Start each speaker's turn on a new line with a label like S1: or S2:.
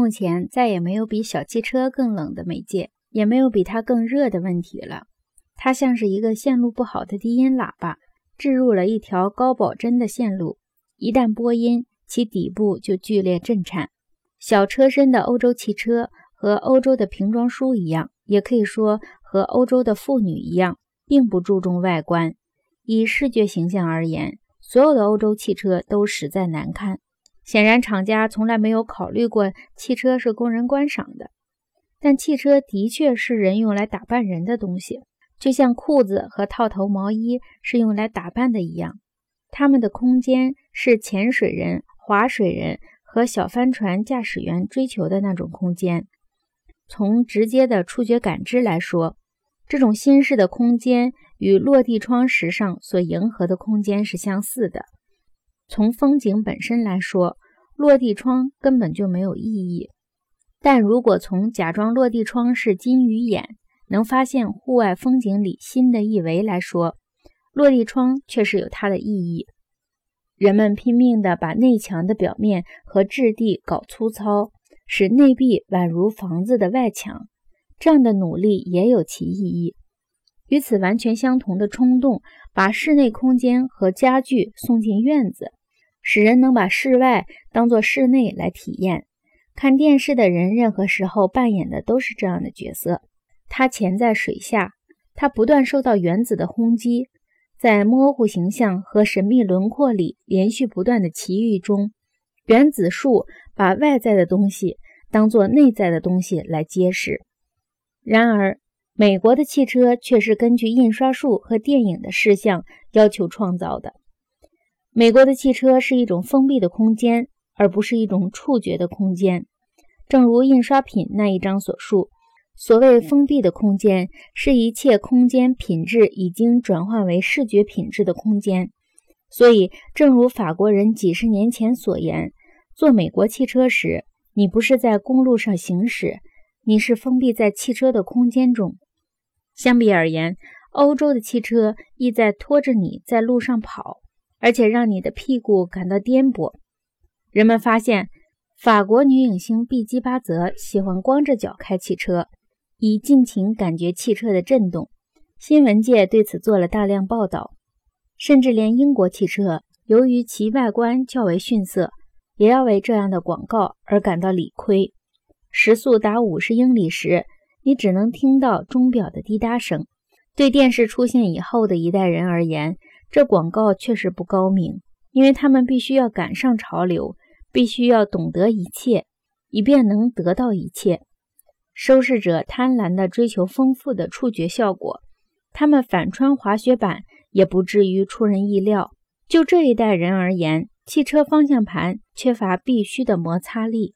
S1: 目前再也没有比小汽车更冷的媒介，也没有比它更热的问题了。它像是一个线路不好的低音喇叭，置入了一条高保真的线路，一旦播音，其底部就剧烈震颤。小车身的欧洲汽车和欧洲的瓶装书一样，也可以说和欧洲的妇女一样，并不注重外观。以视觉形象而言，所有的欧洲汽车都实在难看。显然，厂家从来没有考虑过汽车是供人观赏的。但汽车的确是人用来打扮人的东西。就像裤子和套头毛衣是用来打扮的一样，它们的空间是潜水人、划水人和小帆船驾驶员追求的那种空间。从直接的触觉感知来说，这种新式的空间与落地窗时尚所迎合的空间是相似的。从风景本身来说，落地窗根本就没有意义。但如果从假装落地窗是金鱼眼，能发现户外风景里新的一维来说，落地窗确实有它的意义。人们拼命地把内墙的表面和质地搞粗糙，使内壁宛如房子的外墙。这样的努力也有其意义。与此完全相同的冲动，把室内空间和家具送进院子，使人能把室外当作室内来体验。看电视的人，任何时候扮演的都是这样的角色。它潜在水下，它不断受到原子的轰击，在模糊形象和神秘轮廓里连续不断的奇遇中，原子数把外在的东西当作内在的东西来揭示。然而，美国的汽车却是根据印刷术和电影的事项要求创造的。美国的汽车是一种封闭的空间，而不是一种触觉的空间。正如印刷品那一章所述。所谓封闭的空间，是一切空间品质已经转换为视觉品质的空间。所以，正如法国人几十年前所言，坐美国汽车时，你不是在公路上行驶，你是封闭在汽车的空间中。相比而言，欧洲的汽车意在拖着你在路上跑，而且让你的屁股感到颠簸。人们发现，法国女影星毕基巴泽喜欢光着脚开汽车。以尽情感觉汽车的震动，新闻界对此做了大量报道，甚至连英国汽车由于其外观较为逊色，也要为这样的广告而感到理亏。时速达五十英里时，你只能听到钟表的滴答声。对电视出现以后的一代人而言，这广告确实不高明，因为他们必须要赶上潮流，必须要懂得一切，以便能得到一切。收视者贪婪地追求丰富的触觉效果，他们反穿滑雪板也不至于出人意料。就这一代人而言，汽车方向盘缺乏必须的摩擦力。